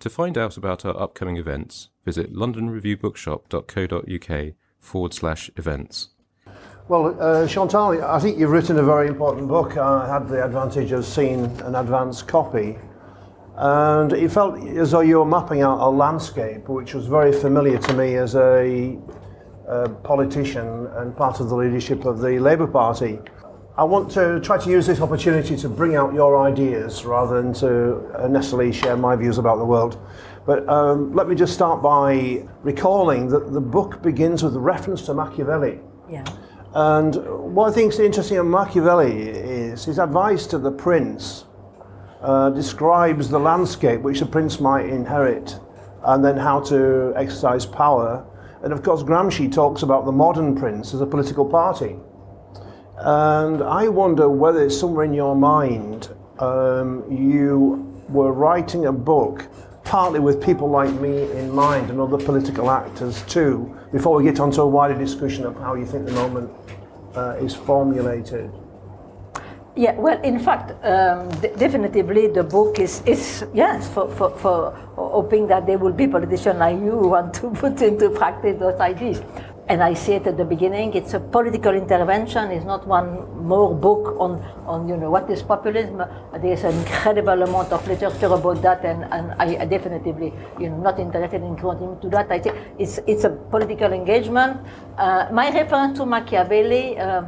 To find out about our upcoming events, visit londonreviewbookshop.co.uk forward slash events. Well, uh, Chantal, I think you've written a very important book. I had the advantage of seeing an advance copy. And it felt as though you were mapping out a landscape which was very familiar to me as a, a politician and part of the leadership of the Labour Party. I want to try to use this opportunity to bring out your ideas rather than to necessarily share my views about the world. But um, let me just start by recalling that the book begins with a reference to Machiavelli. Yeah. And what I think is interesting in Machiavelli is his advice to the prince uh, describes the landscape which the prince might inherit and then how to exercise power. And of course, Gramsci talks about the modern prince as a political party. And I wonder whether somewhere in your mind um, you were writing a book partly with people like me in mind and other political actors too, before we get onto a wider discussion of how you think the moment uh, is formulated. Yeah, well, in fact, um, d- definitively the book is, is yes, for, for, for hoping that there will be politicians like you who want to put into practice those ideas. And I said at the beginning, it's a political intervention. It's not one more book on, on you know, what is populism. There's an incredible amount of literature about that, and, and I definitely, you know, not interested in going into that. I think it's, it's a political engagement. Uh, my reference to Machiavelli, uh,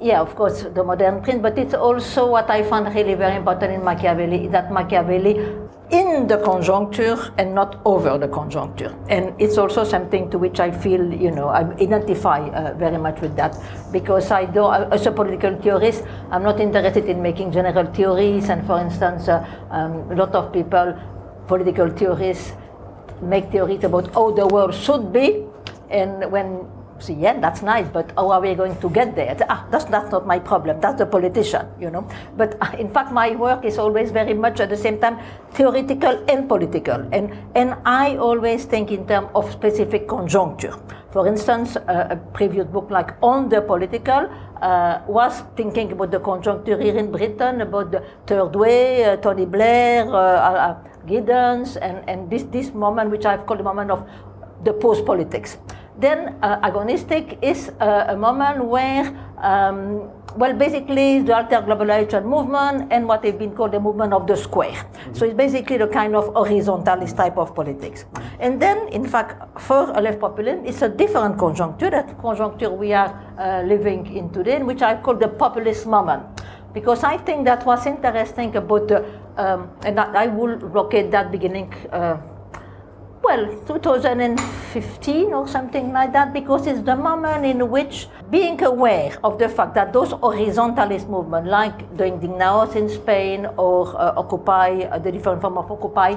yeah, of course, the modern prince, but it's also what I found really very important in Machiavelli, that Machiavelli in the conjuncture and not over the conjuncture. And it's also something to which I feel, you know, I identify uh, very much with that because I do, as a political theorist, I'm not interested in making general theories. And for instance, uh, um, a lot of people, political theorists, make theories about how the world should be. And when See, yeah, that's nice, but how are we going to get there? Ah, that's, that's not my problem. That's the politician, you know. But uh, in fact, my work is always very much at the same time theoretical and political. And, and I always think in terms of specific conjuncture. For instance, uh, a previous book like On the Political uh, was thinking about the conjuncture here in Britain, about the third way, uh, Tony Blair, uh, uh, Giddens, and, and this, this moment, which I've called the moment of the post-politics. Then uh, agonistic is uh, a moment where, um, well, basically the alter globalization movement and what they've been called the movement of the square. Mm-hmm. So it's basically the kind of horizontalist type of politics. And then, in fact, for a left populism, it's a different conjuncture, that conjuncture we are uh, living in today, which I call the populist moment. Because I think that was interesting about the, um, and I, I will locate that beginning uh, well, 2015 or something like that, because it's the moment in which being aware of the fact that those horizontalist movements, like the Indignados in Spain or uh, Occupy, uh, the different form of Occupy,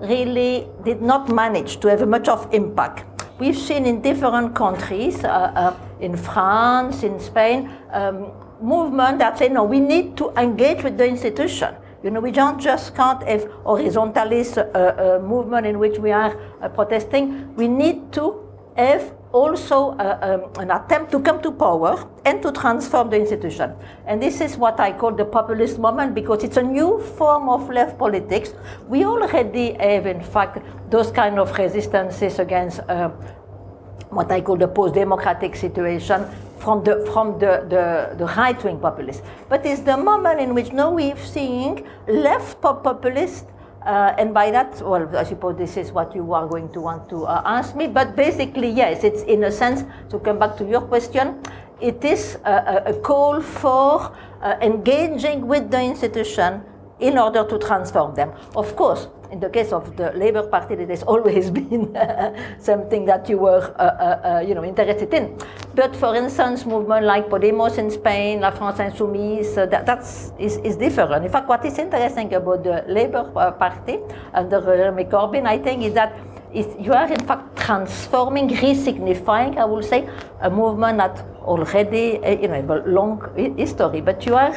really did not manage to have much of impact. We've seen in different countries, uh, uh in France, in Spain, um, movement that say, no, we need to engage with the institution. You know, we don't just can't have horizontalist uh, uh, movement in which we are uh, protesting. We need to have also uh, um, an attempt to come to power and to transform the institution. And this is what I call the populist moment because it's a new form of left politics. We already have, in fact, those kind of resistances against uh, what I call the post-democratic situation from the from the, the, the right-wing populists. But it's the moment in which now we're seeing left populists uh, and by that, well, I suppose this is what you are going to want to uh, ask me. But basically, yes, it's in a sense, to come back to your question, it is a, a call for uh, engaging with the institution in order to transform them. Of course, in the case of the Labour Party, it has always been something that you were, uh, uh, uh, you know, interested in. But for instance, movement like Podemos in Spain, La France Insoumise, uh, that that's, is, is different. In fact, what is interesting about the Labour Party under Jeremy Corbyn, I think, is that you are in fact transforming, re-signifying, I will say, a movement that already, you know, a long history, but you are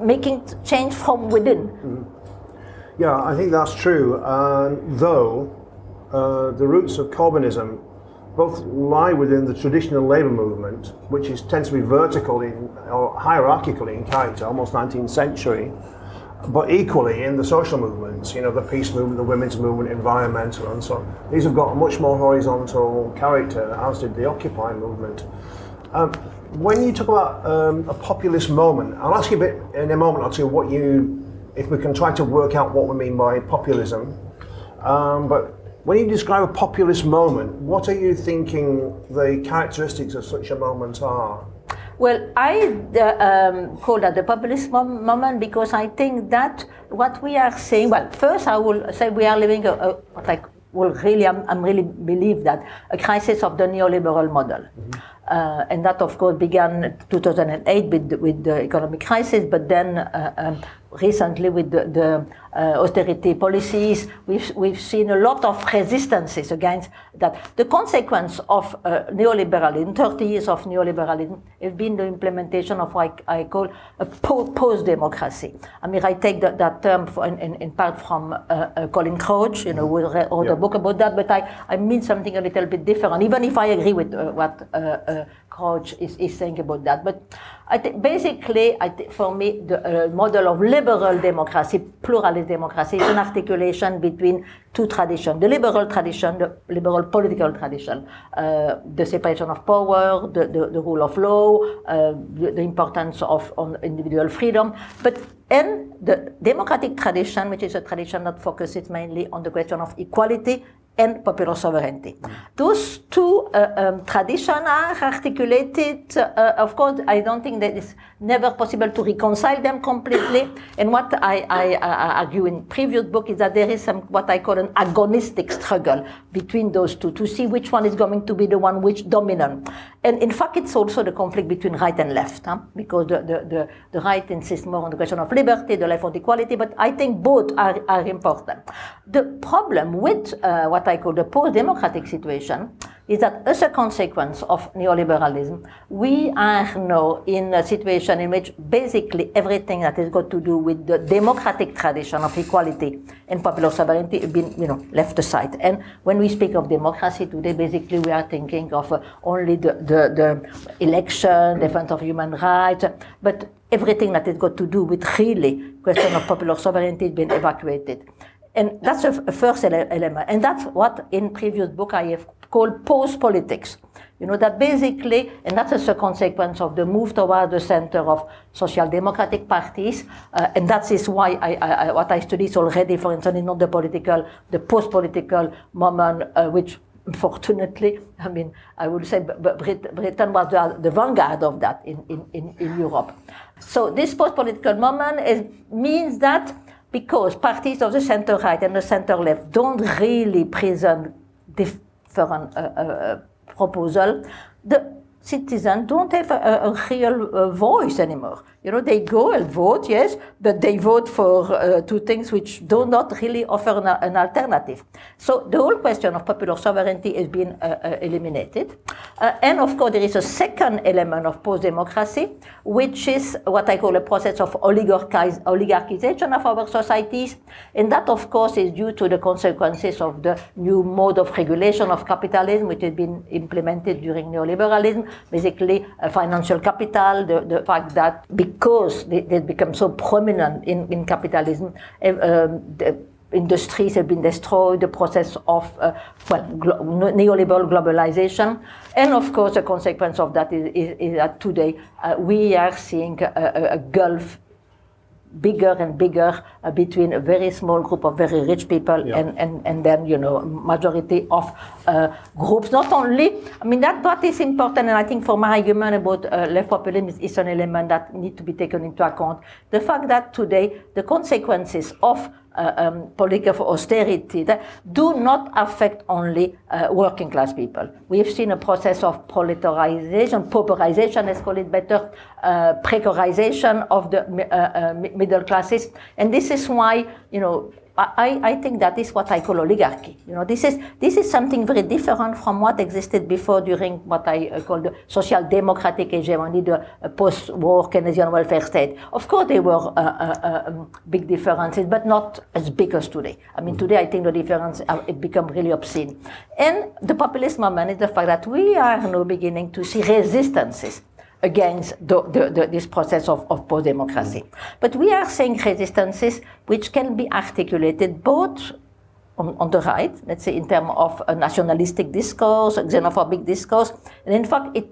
making change from within. Mm-hmm. Yeah, I think that's true. Uh, though uh, the roots of Corbynism both lie within the traditional labour movement, which is tends to be vertical in, or hierarchical in character, almost 19th century, but equally in the social movements, you know, the peace movement, the women's movement, environmental, and so on. These have got a much more horizontal character, as did the Occupy movement. Um, when you talk about um, a populist moment, I'll ask you a bit in a moment or two what you if we can try to work out what we mean by populism. Um, but when you describe a populist moment, what are you thinking the characteristics of such a moment are? Well, I uh, um, call that the populist mom- moment because I think that what we are saying, well, first I will say we are living a, a like, well, really, I'm, I'm, really believe that a crisis of the neoliberal model. Mm-hmm. Uh, and that, of course, began 2008 with, with the economic crisis, but then uh, um, recently with the, the uh, austerity policies, we've, we've seen a lot of resistances against that. The consequence of uh, neoliberalism, 30 years of neoliberalism, has been the implementation of what I, call a post-democracy. I mean, I take that, that term for, in, in, part from uh, uh, Colin Crouch, you know, who wrote yeah. a book about that, but I, I mean something a little bit different, even if I agree with uh, what Crouch is, is saying about that. But I think basically, I think for me, the uh, model of liberal democracy, pluralist democracy, is an articulation between two traditions: the liberal tradition, the liberal political tradition, uh, the separation of power, the, the, the rule of law, uh, the, the, importance of individual freedom, but and the democratic tradition, which is a tradition that focuses mainly on the question of equality and popular sovereignty. Those two uh, um, traditions are articulated. Uh, of course, I don't think that it's never possible to reconcile them completely. And what I, I, I, argue in previous book is that there is some what I call an agonistic struggle between those two to see which one is going to be the one which dominant. And in fact, it's also the conflict between right and left, huh? because the, the, the, the, right insists more on the question of liberty, the left on equality. But I think both are, are important. The problem with uh, what I call the post-democratic situation is that as a consequence of neoliberalism, we are now in a situation in which basically everything that has got to do with the democratic tradition of equality and popular sovereignty has been, you know, left aside. And when we speak of democracy today, basically we are thinking of uh, only the, the, the election, defense of human rights, but everything that has got to do with really question of popular sovereignty has been evacuated. And that's a, first ele- element. And that's what in previous book I have called post-politics. You know, that basically, and that's as a consequence of the move toward the center of social democratic parties, uh, and that is why I, I, what I study is already, for instance, not the political, the post-political moment, uh, which unfortunately, I mean, I would say Britain was the, the vanguard of that in, in, in, in Europe. So this post-political moment is, means that because parties of the center right and the center left don't really present different uh, uh, proposal, the citizens don't have a, a real uh, voice anymore. You know, they go and vote, yes, but they vote for uh, two things which do not really offer an, an, alternative. So the whole question of popular sovereignty has been uh, uh, eliminated. Uh, and of course, there is a second element of post-democracy, which is what I call a process of oligarchization of our societies. And that, of course, is due to the consequences of the new mode of regulation of capitalism, which has been implemented during neoliberalism, basically financial capital, the, the fact that because they, they become so prominent in, in capitalism, eh, um, the industries have been destroyed, the process of uh, well, glo- neoliberal globalization. And of course, the consequence of that is, is, is that today uh, we are seeing a, a, a gulf bigger and bigger uh, between a very small group of very rich people yeah. and, and, and then, you know, majority of uh, groups. Not only, I mean, that, that is important, and I think for my argument about uh, left populism is, is an element that need to be taken into account. The fact that today the consequences of uh, um, political austerity that do not affect only uh, working class people. We've seen a process of proletarization, pauperization, let's call it better, uh, precarization of the uh, uh, middle classes. And this is why, you know, I, I think that is what I call oligarchy. You know, this is this is something very different from what existed before during what I uh, call the social democratic hegemony, the uh, post-war Keynesian welfare state. Of course, there were uh, uh, um, big differences, but not as big as today. I mean, today I think the difference uh, it become really obscene. And the populist moment is the fact that we are now beginning to see resistances against the, the, the, this process of, of post-democracy. But we are seeing resistances which can be articulated both on, on, the right, let's say in terms of a nationalistic discourse, a xenophobic discourse, and in fact it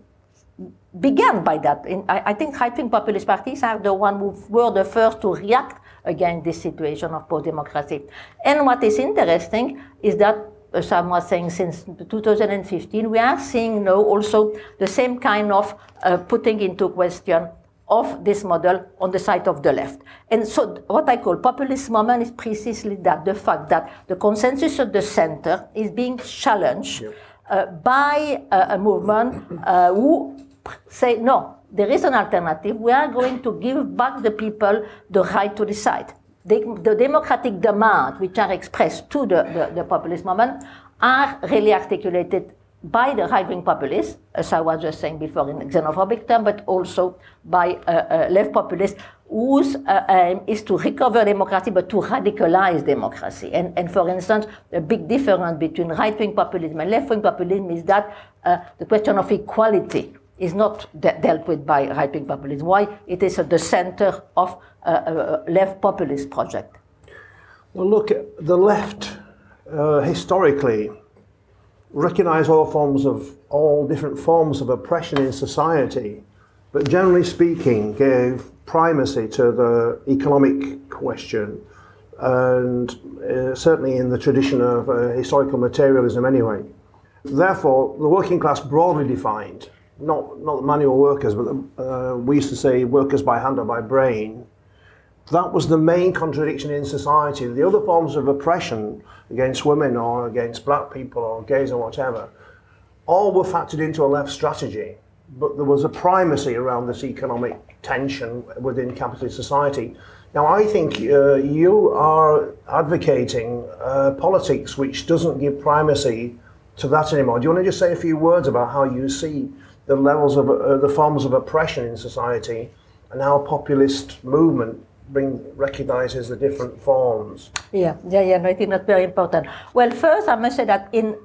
began by that. In, I, I, think right-wing populist parties are the ones who were the first to react against this situation of post-democracy. And what is interesting is that Sam was saying since 2015, we are seeing now also the same kind of uh, putting into question of this model on the side of the left. And so what I call populist moment is precisely that, the fact that the consensus of the center is being challenged uh, by uh, a movement uh, who say, no, there is an alternative. We are going to give back the people the right to decide the, democratic demands which are expressed to the, the, the populist movement are really articulated by the right-wing populists, as I was just saying before in xenophobic term, but also by uh, uh, left populists whose uh, aim is to recover democracy but to radicalize democracy. And, and for instance, a big difference between right-wing populism and left-wing populism is that uh, the question of equality is not de- dealt with by right-wing populism. Why? It is at the center of a, a left populist project. Well, look, the left uh, historically recognize all forms of all different forms of oppression in society, but generally speaking, gave primacy to the economic question, and uh, certainly in the tradition of uh, historical materialism, anyway. Therefore, the working class broadly defined not not manual workers, but uh, we used to say workers by hand or by brain. That was the main contradiction in society. The other forms of oppression against women or against black people or gays or whatever, all were factored into a left strategy. But there was a primacy around this economic tension within capitalist society. Now, I think uh, you are advocating uh, politics which doesn't give primacy to that anymore. Do you want to just say a few words about how you see the levels of uh, the forms of oppression in society and how populist movement bring recognizes the different forms. Yeah, yeah, yeah. No, I think that's very important. Well, first I must say that in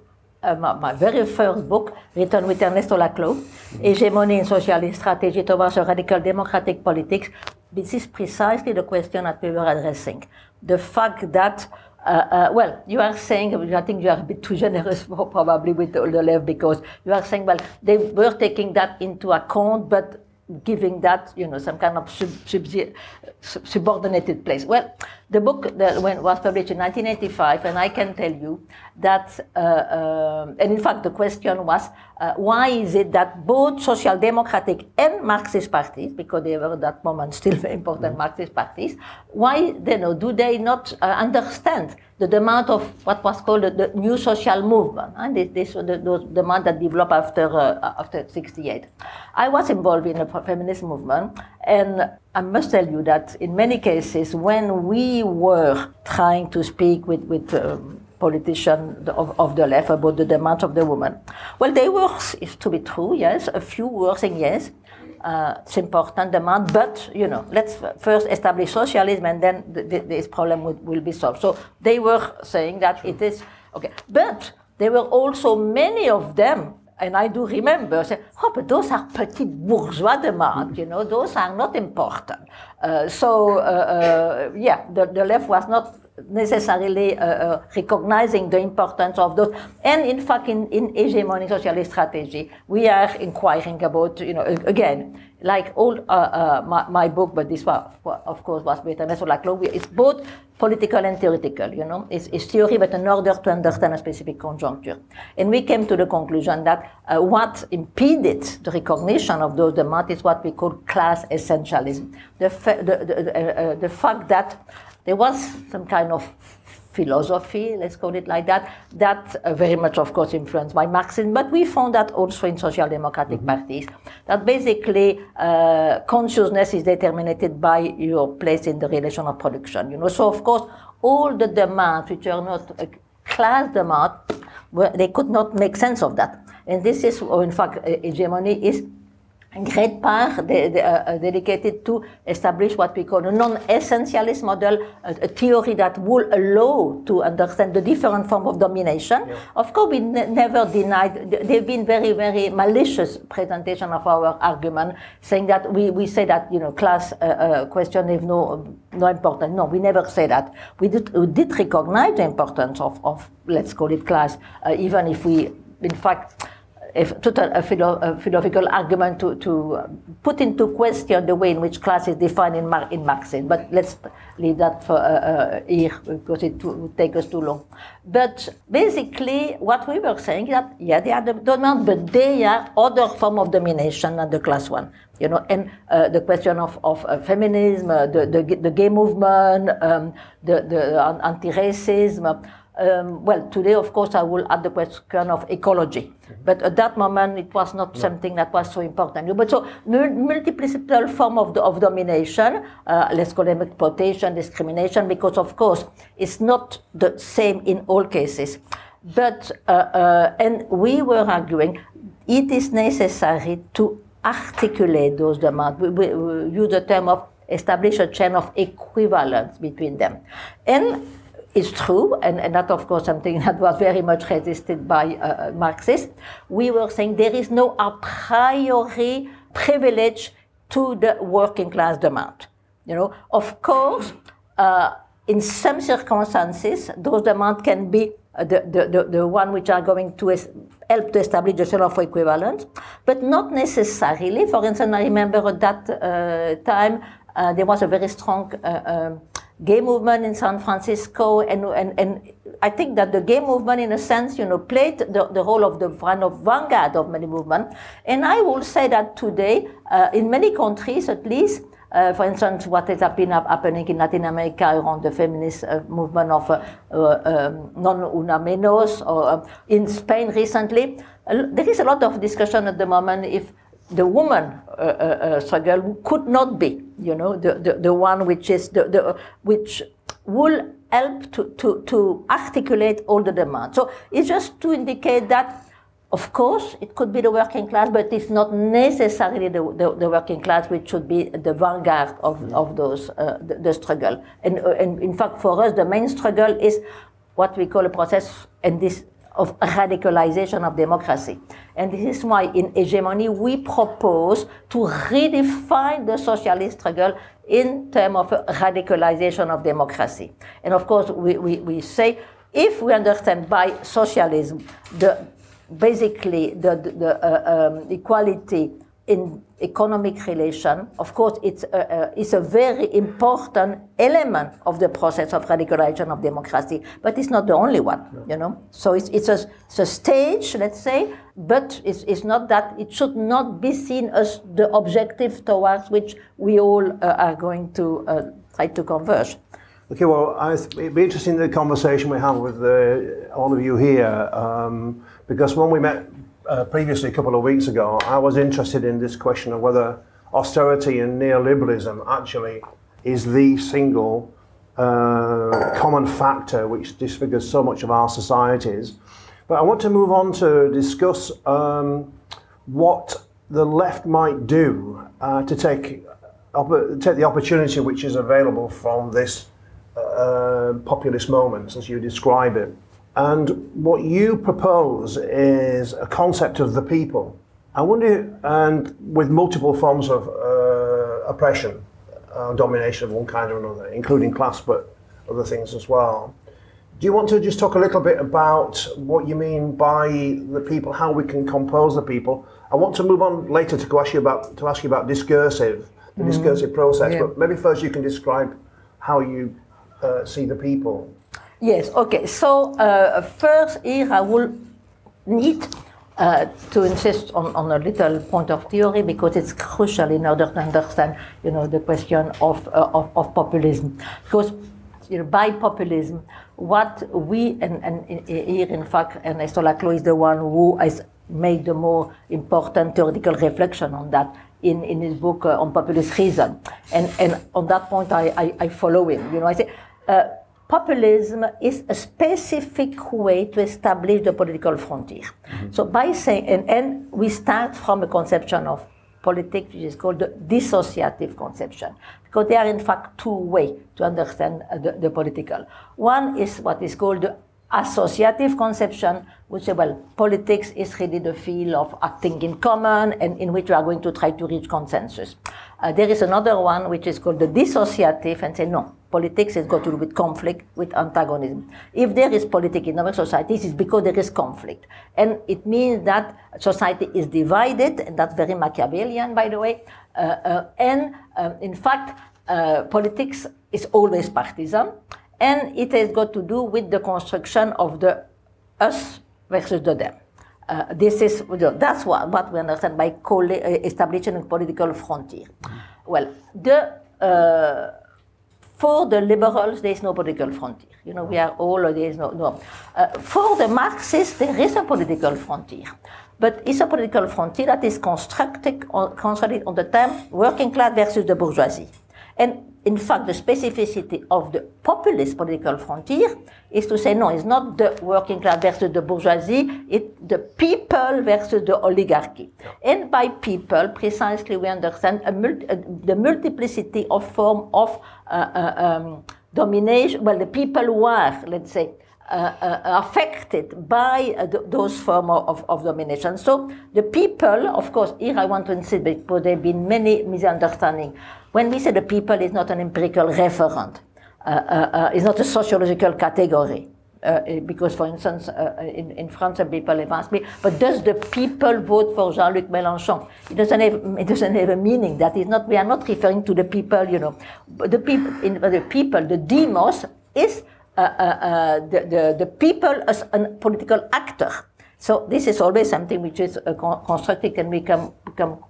uh, my, my, very first book, written with Ernesto Laclau, mm-hmm. Hegemony in Socialist Strategy Towards a Radical Democratic Politics, this is precisely the question that we were addressing. The fact that uh, uh, well, you are saying, I think you are a bit too generous probably with the, left because you are saying, well, they were taking that into account, but giving that, you know, some kind of sub, sub, subordinated place. Well, the book that when, was published in 1985, and I can tell you that, uh, uh, and in fact, the question was, uh, why is it that both social democratic and Marxist parties, because they were at that moment still very important mm-hmm. Marxist parties, why they know, do they not uh, understand the demand of what was called the, the new social movement, and this, this the, the demand that developed after uh, after 68. I was involved in the feminist movement, and I must tell you that in many cases, when we were trying to speak with, with um, politicians of, of, the left about the demands of the women, well, they were, it's to be true, yes, a few were saying yes, uh, it's important demand, but you know, let's first establish socialism and then the, the, this problem will, will, be solved. So they were saying that it is okay, but there were also many of them and I do remember say, oh, but those are petit bourgeois demands, you know, those are not important. Uh, so, uh, uh, yeah, the, the left was not necessarily uh, uh, recognizing the importance of those. And in fact, in, in hegemony socialist strategy, we are inquiring about, you know, again, like all uh, uh, my, my, book, but this one, of course, was written so like it's both political and theoretical, you know. It's, it's, theory, but in order to understand a specific conjuncture. And we came to the conclusion that uh, what impeded the recognition of those demands is what we call class essentialism. The, fa- the, the, uh, uh, the fact that there was some kind of philosophy, let's call it like that, that uh, very much, of course, influenced by Marxism, but we found that also in social democratic mm-hmm. parties, that basically uh, consciousness is determined by your place in the relation of production. You know, so of course, all the demands which are not uh, class demands, well, they could not make sense of that. And this is, or in fact, hegemony is in great part de, de, uh, dedicated to establish what we call a non-essentialist model, a, a, theory that will allow to understand the different form of domination. Yeah. Of course, we never denied, they've been very, very malicious presentation of our argument, saying that we, we say that, you know, class uh, uh, question is no, no important. No, we never say that. We did, we did recognize the importance of, of let's call it class, uh, even if we, in fact, a, total, a, philo, a philosophical argument to, to put into question the way in which class is defined in, Mar, in Marxism. But let's leave that for uh, uh, here because it would take us too long. But basically, what we were saying is that, yeah, they are the dominant, but they are other form of domination than the class one. You know, and uh, the question of, of uh, feminism, uh, the, the, the gay movement, um, the, the anti-racism, um, well, today, of course, I will add the question of ecology. Mm-hmm. But at that moment, it was not yeah. something that was so important. But so, multiple form of, the, of domination, uh, let's call them exploitation, discrimination, because, of course, it's not the same in all cases. But, uh, uh, and we were arguing, it is necessary to articulate those demands. We, we, we use the term of establish a chain of equivalence between them. And is true, and, and that, of course, something that was very much resisted by uh, Marxists. We were saying there is no a priori privilege to the working class demand. You know, of course, uh, in some circumstances, those demands can be uh, the, the, the, the one which are going to help to establish the sort of equivalence, but not necessarily. For instance, I remember at that uh, time uh, there was a very strong uh, um, gay movement in San Francisco, and, and, and I think that the gay movement, in a sense, you know, played the, the role of the kind of vanguard of many movements. And I will say that today, uh, in many countries at least, uh, for instance, what has been happening in Latin America around the feminist uh, movement of uh, uh um, non una menos, or uh, in Spain recently, there is a lot of discussion at the moment if the woman uh, uh, uh, struggle could not be, you know, the, the, the one which is the, the which will help to, to, to articulate all the demands. So it's just to indicate that, of course, it could be the working class, but it's not necessarily the, the, the working class which should be the vanguard of, of those, uh, the, the, struggle. And, uh, and in fact, for us, the main struggle is what we call a process, and this of radicalization of democracy. And this is why in hegemony we propose to redefine the socialist struggle in terms of radicalization of democracy. And of course, we, we, we say if we understand by socialism the basically the, the, the uh, um, equality in economic relation, of course, it's a, it's a very important element of the process of radicalization of democracy, but it's not the only one, you know. So it's, it's, a, it's a stage, let's say, but it's, it's not that, it should not be seen as the objective towards which we all uh, are going to uh, try to converge. Okay, well, it'd be interesting the conversation we have with uh, all of you here, um, because when we met uh, previously, a couple of weeks ago, I was interested in this question of whether austerity and neoliberalism actually is the single uh, common factor which disfigures so much of our societies. But I want to move on to discuss um, what the left might do uh, to take, take the opportunity which is available from this uh, populist moment, as you describe it. And what you propose is a concept of the people. I wonder, and with multiple forms of uh, oppression, uh, domination of one kind or another, including class, but other things as well. Do you want to just talk a little bit about what you mean by the people, how we can compose the people? I want to move on later to ask you about to ask you about discursive, the mm discursive process. Yeah. But maybe first you can describe how you uh, see the people. Yes. Okay. So uh, first, here I will need uh, to insist on, on, a little point of theory because it's crucial in order to understand, you know, the question of, uh, of, of, populism. Because you know, by populism, what we, and, and here in fact, Ernesto Laclau is the one who has made the more important theoretical reflection on that in, in his book uh, on populist reason. And, and on that point, I, I, I follow him. You know, I say, uh, populism is a specific way to establish the political frontier. Mm-hmm. So by saying, and, and we start from a conception of politics which is called the dissociative conception, because there are in fact two ways to understand uh, the, the political. One is what is called the associative conception, which say, well, politics is really the field of acting in common and in which we are going to try to reach consensus. Uh, there is another one which is called the dissociative and say, no, politics has got to do with conflict, with antagonism. If there is politics in our societies, it's because there is conflict. And it means that society is divided, and that's very Machiavellian, by the way. Uh, uh, and um, in fact, uh, politics is always partisan and it has got to do with the construction of the us versus the them. Uh, this is that's what, what we understand by uh, establishing a political frontier. Well, the uh, for the liberals there is no political frontier. You know, we are all there is no no. Uh, for the Marxists there is a political frontier, but it's a political frontier that is constructed on, constructed on the term working class versus the bourgeoisie, and in fact, the specificity of the populist political frontier is to say, no, it's not the working class versus the bourgeoisie, it's the people versus the oligarchy. Yeah. And by people, precisely, we understand multi, uh, the multiplicity of form of uh, uh, um, domination, well, the people who are, let's say, uh, uh, affected by uh, th- those forms of, of, domination. So the people, of course, here I want to insist because there have been many misunderstandings. When we say the people is not an empirical referent, uh, uh, uh, it's not a sociological category. Uh, because, for instance, uh, in, in France, some people have asked me, but does the people vote for Jean-Luc Mélenchon? It doesn't have, it doesn't have a meaning. That is not, we are not referring to the people, you know. The people, in, the people, the demos is uh, the, the, the people as a political actor. So this is always something which is constructed and can become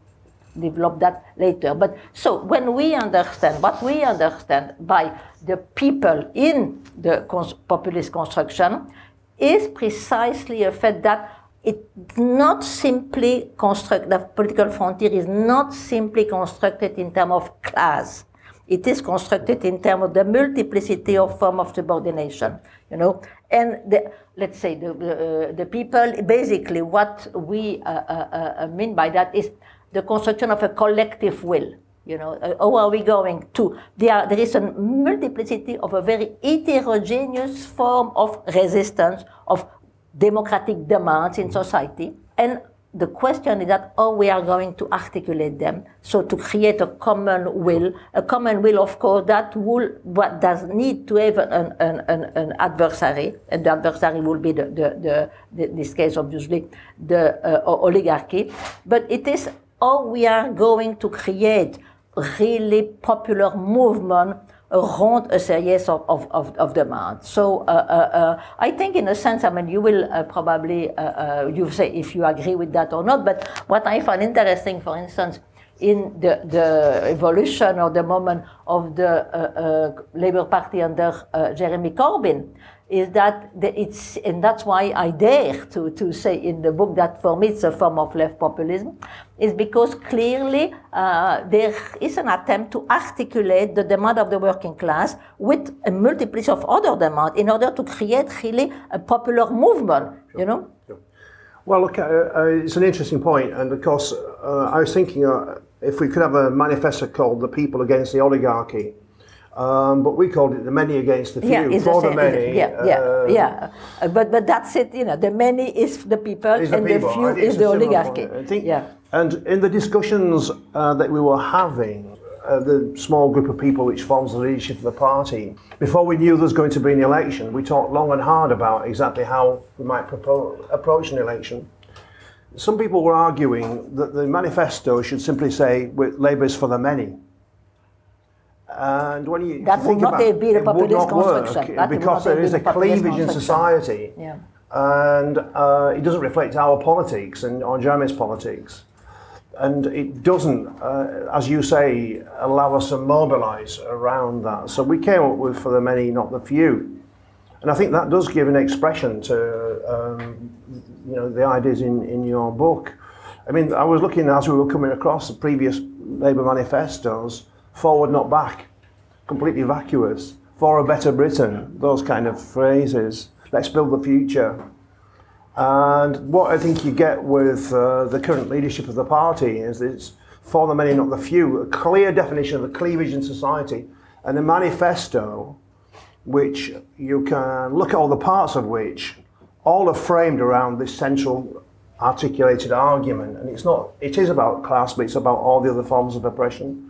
develop that later. But so when we understand what we understand by the people in the cons- populist construction is precisely a fact that it's not simply construct the political frontier is not simply constructed in terms of class. It is constructed in terms of the multiplicity of form of subordination, you know, and the, let's say the, uh, the people, basically what we uh, uh, uh mean by that is the construction of a collective will. You know, uh, how are we going to? There, there is a multiplicity of a very heterogeneous form of resistance, of democratic demands in society. And the question is that how we are going to articulate them. So to create a common will, a common will, of course, that will what does need to have an, an, an, an adversary, and the adversary will be the, the, the, the this case obviously the uh, oligarchy. But it is or we are going to create really popular movement around a series of, of, of, of demands. So uh, uh, uh, I think in a sense, I mean, you will uh, probably, uh, uh, you say if you agree with that or not, but what I find interesting, for instance, in the, the evolution or the moment of the Labour Party under Jeremy Corbyn is that it's, and that's why I dare to, to say in the book that for me it's a form of left populism, is because clearly uh, there is an attempt to articulate the demand of the working class with a multiplicity of other demands in order to create really a popular movement, sure. you know? Sure. Well, look, uh, uh, it's an interesting point, and of course, uh, I was thinking uh, if we could have a manifesto called "The People Against the Oligarchy," um, but we called it "The Many Against the Few." Yeah, for the many. Yeah, yeah, uh, yeah. Uh, but but that's it. You know, the many is the people, and the, people. the few is the oligarchy. I think, yeah. And in the discussions that we were having, uh, the small group of people which forms the leadership of the party. Before we knew there was going to be an election, we talked long and hard about exactly how we might propose, approach an election. Some people were arguing that the manifesto should simply say Labour is for the many. And when you that would not about, be a populist construction. Work, because there is a cleavage in society, yeah. and uh, it doesn't reflect our politics and our Jeremy's politics and it doesn't, uh, as you say, allow us to mobilise around that. So we came up with for the many, not the few, and I think that does give an expression to um, you know the ideas in, in your book. I mean, I was looking as we were coming across the previous Labour manifestos, forward not back, completely vacuous, for a better Britain, those kind of phrases. Let's build the future. And what I think you get with uh, the current leadership of the party is it's for the many, not the few, a clear definition of the cleavage in society and a manifesto which you can look at all the parts of which all are framed around this central articulated argument. And it's not, it is about class, but it's about all the other forms of oppression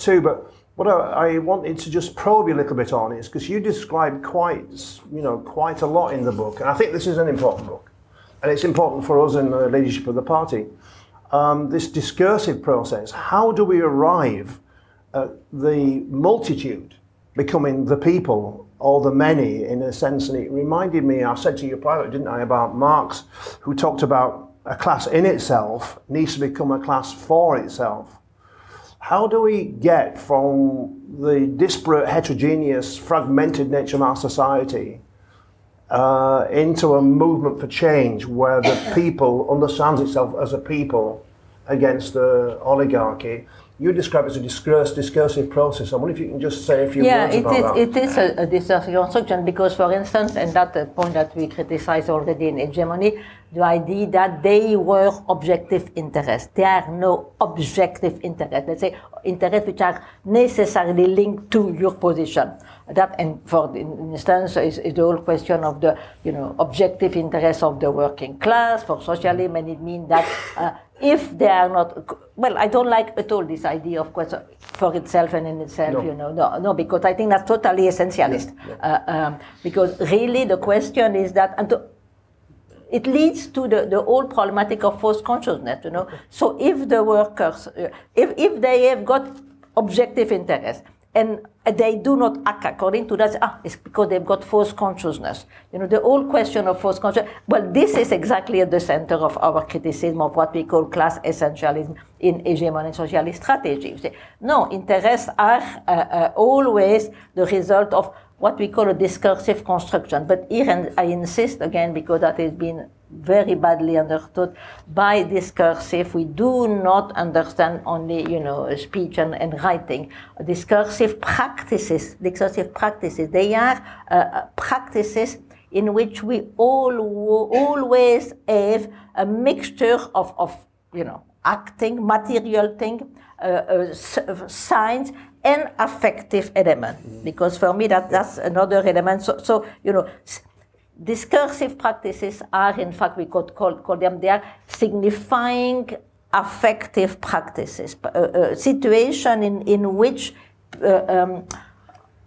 too. But what I, I wanted to just probe you a little bit on is because you describe quite, you know, quite a lot in the book. And I think this is an important book and it's important for us in the leadership of the party, um, this discursive process. How do we arrive at the multitude becoming the people or the many in a sense? And it reminded me, I said to you privately, didn't I, about Marx, who talked about a class in itself needs to become a class for itself. How do we get from the disparate, heterogeneous, fragmented nature of our society uh, into a movement for change where the people understands itself as a people against the oligarchy. You describe it as a discourse, discursive process. I wonder if you can just say a few yeah, words about is, that. it is a, a discursive construction because, for instance, and that's a point that we criticize already in hegemony, the idea that they were objective interests. There are no objective interests. Let's say interests which are necessarily linked to your position that and for instance is, is, the whole question of the you know objective interests of the working class for socialism and it means that uh, if they are not well i don't like at all this idea of course for itself and in itself no. you know no no because i think that's totally essentialist yeah, yeah. Uh, um, because really the question is that and to, it leads to the, the whole problematic of false consciousness, you know. So if the workers, uh, if, if they have got objective interest, and they do not act according to that. Ah, it's because they've got false consciousness. You know, the whole question of false consciousness. Well, this is exactly at the center of our criticism of what we call class essentialism in hegemonic socialist strategies. No, interests are uh, uh, always the result of what we call a discursive construction. But here, and I insist again because that has been very badly understood by discursive. We do not understand only, you know, speech and, and writing. Discursive practices, discursive practices, they are uh, uh practices in which we all, always have a mixture of, of, you know, acting, material thing, uh, uh, signs, and affective element. Because for me, that, that's another element. So, so you know, discursive practices are, in fact, we could call, call them, they are signifying affective practices, a, uh, uh, situation in, in which uh, um,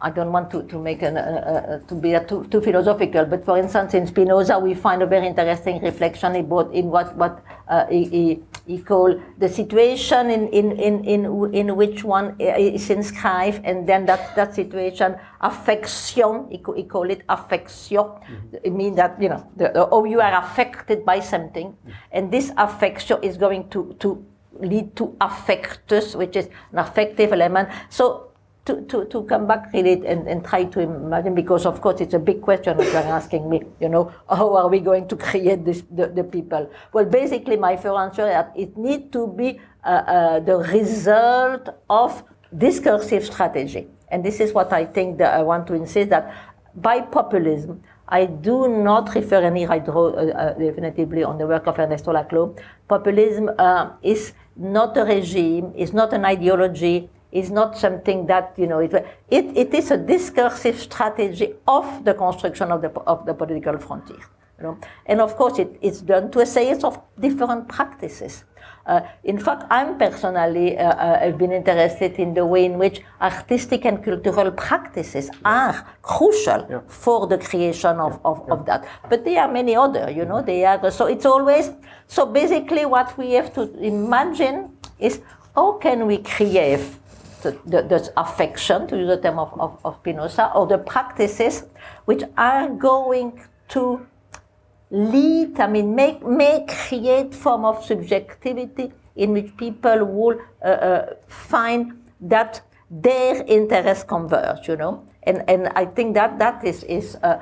I don't want to, to make an, uh, uh, to be too, too philosophical, but for instance, in Spinoza, we find a very interesting reflection about in what, what uh, he, called the situation in, in, in, in, in which one is inscribed, and then that, that situation, affection, he, he call it affection. Mm-hmm. It means that, you know, the, oh, you are affected by something, mm-hmm. and this affection is going to, to lead to affectus, which is an affective element. So to, to, to come back really and, and try to imagine, because of course it's a big question that you're asking me, you know, how are we going to create this, the, the people? Well, basically my first answer is that it needs to be uh, uh, the result of discursive strategy. And this is what I think that I want to insist that by populism, I do not refer any I draw uh, uh, definitively on the work of Ernesto Laclau. Populism uh, is not a regime, is not an ideology, is not something that, you know, it, it, it is a discursive strategy of the construction of the, of the political frontier. You know? And of course, it, it's done to a series of different practices. Uh, in fact, I'm personally, uh, uh, I've been interested in the way in which artistic and cultural practices are crucial yeah. for the creation of, of, yeah. of, that. But there are many other, you know, they are, so it's always, so basically what we have to imagine is how can we create the, affection, to use the term of, of, of Spinoza, or the practices which are going to lead, I mean, make, make create form of subjectivity in which people will uh, uh, find that their interests converge, you know. And, and I think that that is, is uh,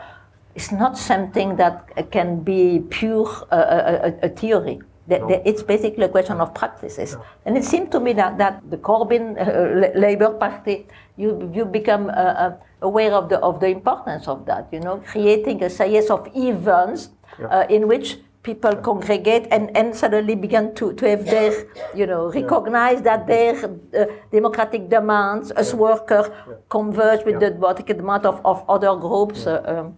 not something that can be pure uh, a, a, theory. No. the, it's basically a question of practices. And it seemed to me that, that the Corbyn uh, Labour Party, you, you become uh, uh, aware of the, of the importance of that, you know, creating a series of events yeah. uh, in which people congregate and, and suddenly begin to, to have their, you know, recognize yeah. that their uh, democratic demands as yeah. workers yeah. converge with the democratic demand of, of other groups. Uh, um.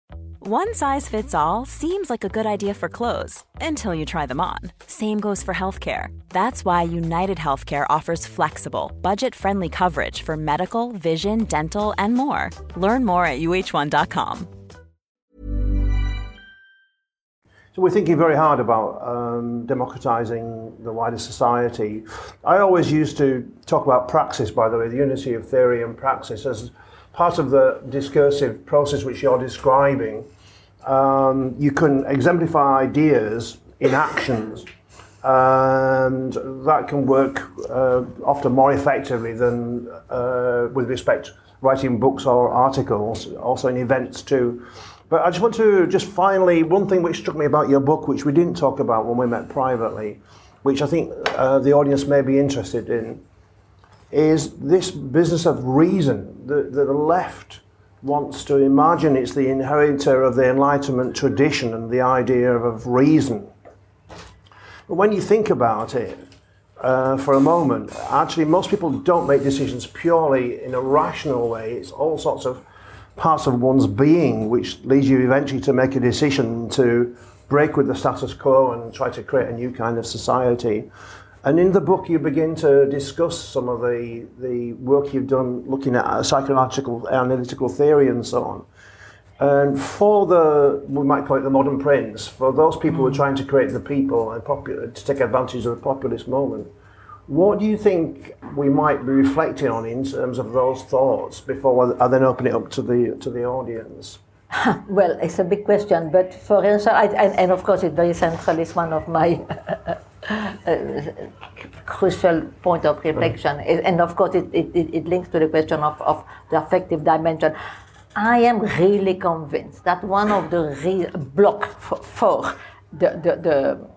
One size fits all seems like a good idea for clothes until you try them on. Same goes for healthcare. That's why United Healthcare offers flexible, budget friendly coverage for medical, vision, dental, and more. Learn more at uh1.com. So, we're thinking very hard about um, democratizing the wider society. I always used to talk about praxis, by the way, the unity of theory and praxis, as part of the discursive process which you're describing, um, you can exemplify ideas in actions. And that can work uh, often more effectively than uh, with respect writing books or articles, also in events too. But I just want to just finally, one thing which struck me about your book, which we didn't talk about when we met privately, which I think uh, the audience may be interested in, is this business of reason that, that the left wants to imagine it's the inheritor of the Enlightenment tradition and the idea of reason. But when you think about it uh, for a moment, actually, most people don't make decisions purely in a rational way. It's all sorts of parts of one's being which leads you eventually to make a decision to break with the status quo and try to create a new kind of society. And in the book, you begin to discuss some of the, the work you've done looking at psychological, analytical theory, and so on. And for the, we might call it the modern prince, for those people who are mm. trying to create the people and popular, to take advantage of the populist moment, what do you think we might be reflecting on in terms of those thoughts before I then open it up to the, to the audience? well, it's a big question, but for answer, I, and, and, of course, it's very central. It's one of my crucial point of reflection. Mm. And of course, it, it, it, links to the question of, of the affective dimension. I am really convinced that one of the re- block for, for the, the, the,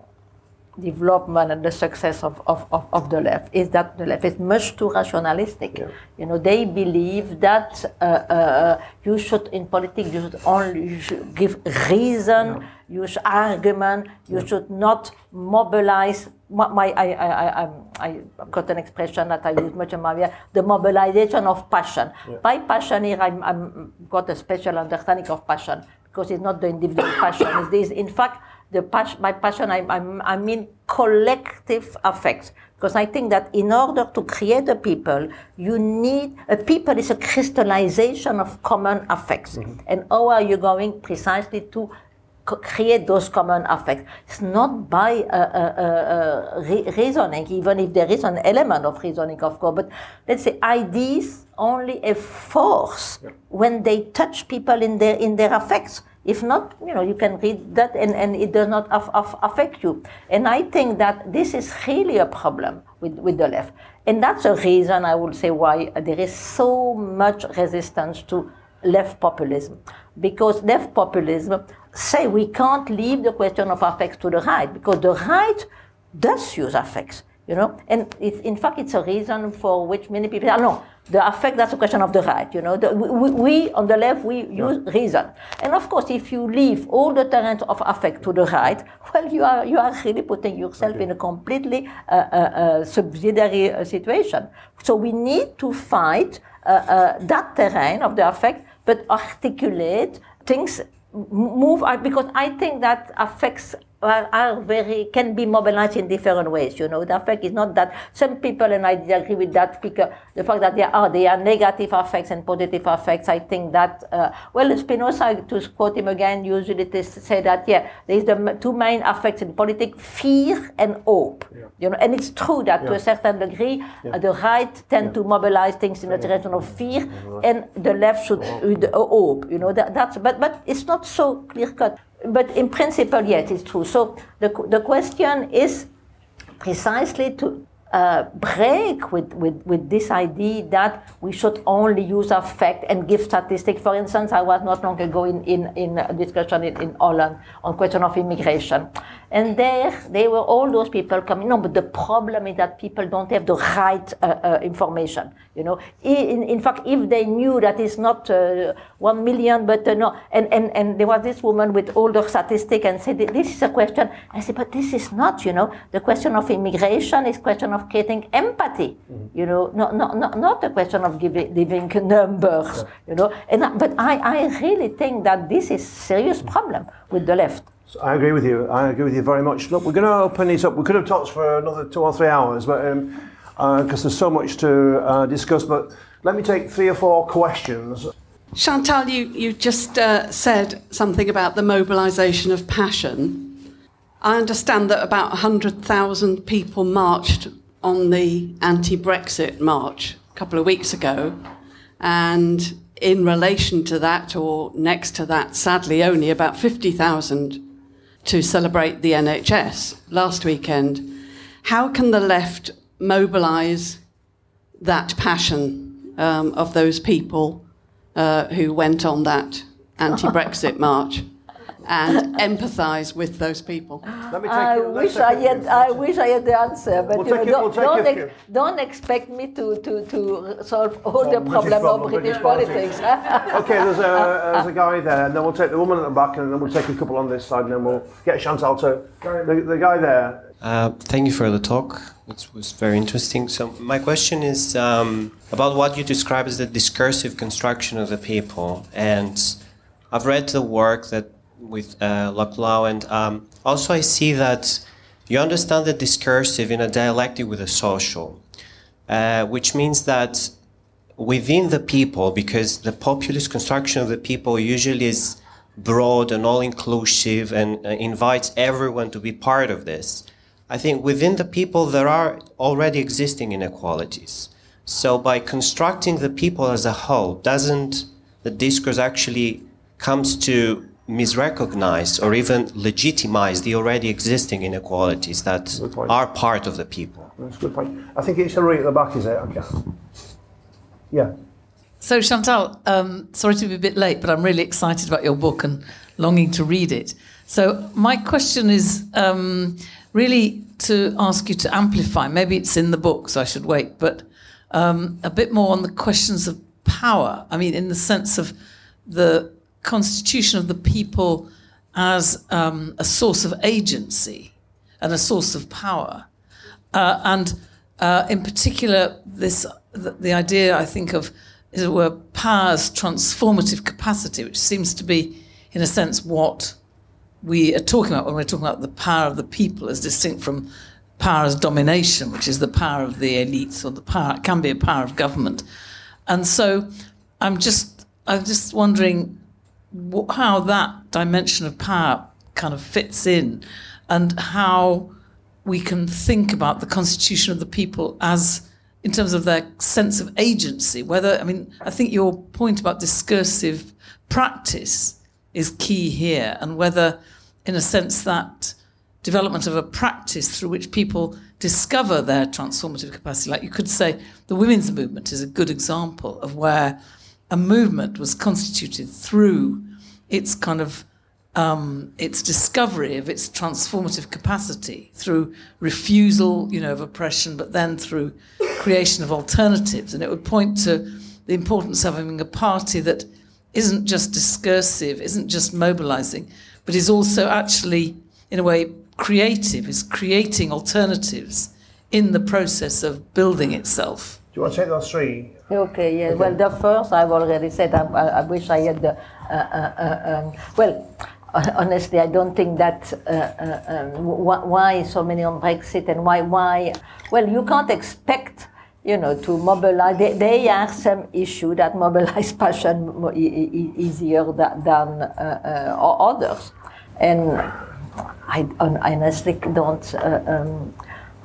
development and the success of, of, of, of, the left is that the left is much too rationalistic. Yeah. You know, they believe that uh, uh, you should, in politics, you should only you should give reason. Yeah you should argument, you should not mobilize. My, I, I, I, I, have got an expression that I use much in my the mobilization of passion. Yeah. By passion here, I'm, I'm got a special understanding of passion because it's not the individual passion. It's this, in fact, the passion, by passion, I, I, I mean collective affects. Because I think that in order to create a people, you need a people is a crystallization of common affects. Mm-hmm. And how are you going precisely to create those common affects. It's not by uh, uh, uh, re- reasoning, even if there is an element of reasoning, of course, but let's say ideas only a force yeah. when they touch people in their, in their affects. If not, you know, you can read that and, and it does not af- af- affect you. And I think that this is really a problem with, with the left. And that's a reason I would say why there is so much resistance to left populism. Because left populism say we can't leave the question of affects to the right, because the right does use affects you know and in fact it's a reason for which many people I know the affect that's a question of the right you know the, we, we, on the left we yeah. use reason and of course if you leave all the terrain of affect to the right well you are you are really putting yourself okay. in a completely uh, uh, uh, subsidiary uh, situation so we need to fight uh, uh, that terrain of the affect but articulate things move because i think that affects are, are, very can be mobilized in different ways. You know, the effect is not that some people, and I agree with that speaker, the fact that there are there are negative effects and positive effects. I think that uh, well, Spinoza, to quote him again, usually to say that yeah, there is the two main effects in politics: fear and hope. Yeah. You know, and it's true that yeah. to a certain degree, yeah. uh, the right tend to mobilize things in the direction of fear, and the left should with hope. You know, that, that's but but it's not so clear cut but in principle, yes, it's true. So the, the question is precisely to uh, break with, with, with this idea that we should only use affect and give statistics. For instance, I was not long ago in, in, in a discussion in, in Holland on question of immigration. And there, they were all those people coming. No, but the problem is that people don't have the right uh, uh, information. You know, in, in fact, if they knew that it's not uh, one million, but uh, no, and, and, and there was this woman with all the statistics and said, this is a question. I said, but this is not, you know, the question of immigration is question of creating empathy. Mm-hmm. You know, not, not, not, not a question of giving, giving numbers. Yeah. You know, and but I, I really think that this is serious problem with the left. I agree with you. I agree with you very much. Look, we're going to open this up. We could have talked for another two or three hours, but because um, uh, there's so much to uh, discuss. But let me take three or four questions. Chantal, you, you just uh, said something about the mobilisation of passion. I understand that about 100,000 people marched on the anti Brexit march a couple of weeks ago. And in relation to that, or next to that, sadly, only about 50,000 to celebrate the NHS last weekend. How can the left mobilise that passion um, of those people uh, who went on that anti Brexit march? And empathise with those people. I wish I had. I wish I had the answer, but we'll you know, don't, don't, ex- don't, expect me to, to, to solve all the problem of British, British politics. okay, there's a, there's a guy there, and then we'll take the woman at the back, and then we'll take a couple on this side, and then we'll get Chantal to the, the guy there. Uh, thank you for the talk. It was very interesting. So my question is um, about what you describe as the discursive construction of the people, and I've read the work that with uh, and um, also I see that you understand the discursive in a dialectic with the social, uh, which means that within the people, because the populist construction of the people usually is broad and all inclusive and uh, invites everyone to be part of this. I think within the people there are already existing inequalities. So by constructing the people as a whole, doesn't the discourse actually comes to misrecognize or even legitimize the already existing inequalities that are part of the people. That's a good point. I think it's Hilary at the back, is it? Okay. Yeah. So, Chantal, um, sorry to be a bit late, but I'm really excited about your book and longing to read it. So, my question is um, really to ask you to amplify. Maybe it's in the book, so I should wait, but um, a bit more on the questions of power. I mean, in the sense of the constitution of the people as um, a source of agency and a source of power. Uh, and uh, in particular, this the, the, idea I think of, as it were, power's transformative capacity, which seems to be, in a sense, what we are talking about when we're talking about the power of the people as distinct from power as domination, which is the power of the elites or the power can be a power of government. And so, I'm just I'm just wondering how that dimension of power kind of fits in and how we can think about the constitution of the people as in terms of their sense of agency whether i mean i think your point about discursive practice is key here and whether in a sense that development of a practice through which people discover their transformative capacity like you could say the women's movement is a good example of where a movement was constituted through its kind of um, its discovery of its transformative capacity through refusal, you know, of oppression, but then through creation of alternatives. And it would point to the importance of having a party that isn't just discursive, isn't just mobilizing, but is also actually, in a way, creative, is creating alternatives in the process of building itself. Do you want to take those three? Okay, yeah. Okay. Well, the first I've already said. I, I wish I had the. Uh, uh, uh um, well, honestly, I don't think that. Uh, uh, um, why so many on Brexit and why why? Well, you can't expect you know, to mobilize. They are some issue that mobilize passion easier than, than uh, uh, others, and I honestly don't. Uh, um,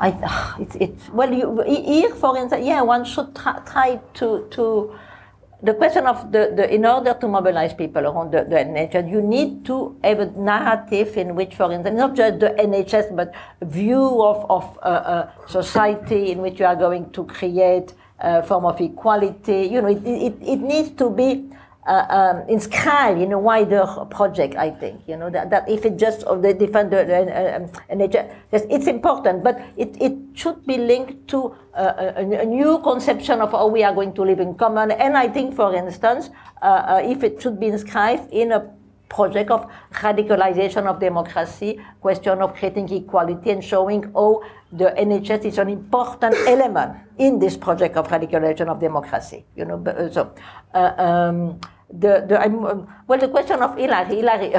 I, it's, it's, well, you, here, for instance, yeah, one should try, try to, to, the question of the, the, in order to mobilize people around the, the NHS, you need to have a narrative in which, for instance, not just the NHS, but view of, of uh, uh, society in which you are going to create a form of equality. You know, it, it, it needs to be uh, um, inscribed in a wider project, I think. You know, that, that if it just of the defender uh, um, it's important, but it, it should be linked to uh, a, a, new conception of how we are going to live in common. And I think, for instance, uh, uh if it should be inscribed in a project of radicalization of democracy, question of creating equality and showing how the NHS is an important element in this project of radicalization of democracy. You know, so uh, um, the, the um, well, the question of Hilary,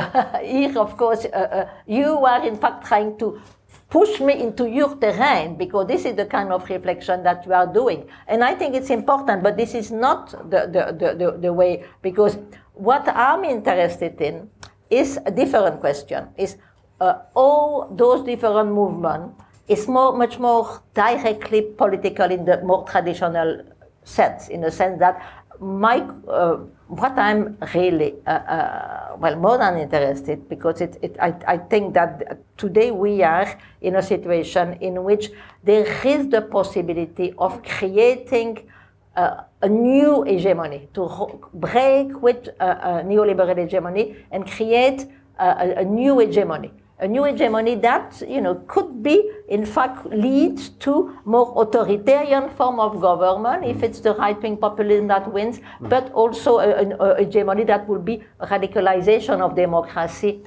here, of course, uh, uh, you are in fact trying to push me into your terrain because this is the kind of reflection that you are doing. And I think it's important, but this is not the, the, the, the, the way because what I'm interested in is a different question, is uh, all those different movements is more, much more directly political in the more traditional sense, in the sense that my, uh, what I'm really, uh, uh, well, more than interested, because it, it, I, I think that today we are in a situation in which there is the possibility of creating uh, a new hegemony, to break with uh, uh, neoliberal hegemony and create a, a new hegemony a new hegemony that you know could be in fact leads to more authoritarian form of government if mm. it's the right-wing populism that wins, mm. but also a, a, a hegemony that will be radicalization of democracy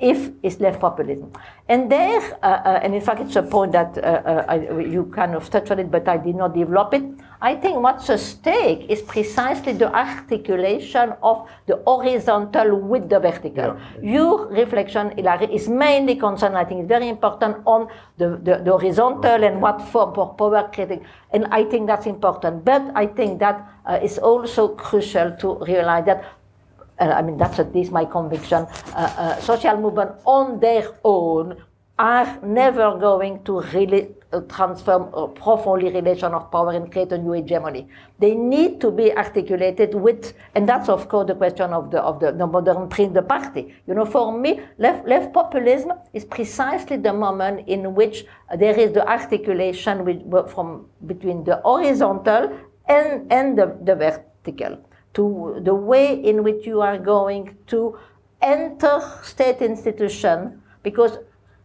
if it's left populism. And there, uh, uh, and in fact, it's a point that uh, uh, I, you kind of touched on it, but I did not develop it. I think what's at stake is precisely the articulation of the horizontal with the vertical. Yeah. Your reflection, Hilary, is mainly concerned, I think it's very important, on the, the, the horizontal and what form for power creating. And I think that's important. But I think that it's also crucial to realize that uh, I mean, that's at least my conviction, uh, uh, social movements on their own are never going to really uh, transform a profoundly relation of power and create a new hegemony. They need to be articulated with, and that's of course the question of the of the, the modern prince the party. You know, for me, left left populism is precisely the moment in which there is the articulation with, from between the horizontal and and the, the vertical to the way in which you are going to enter state institution because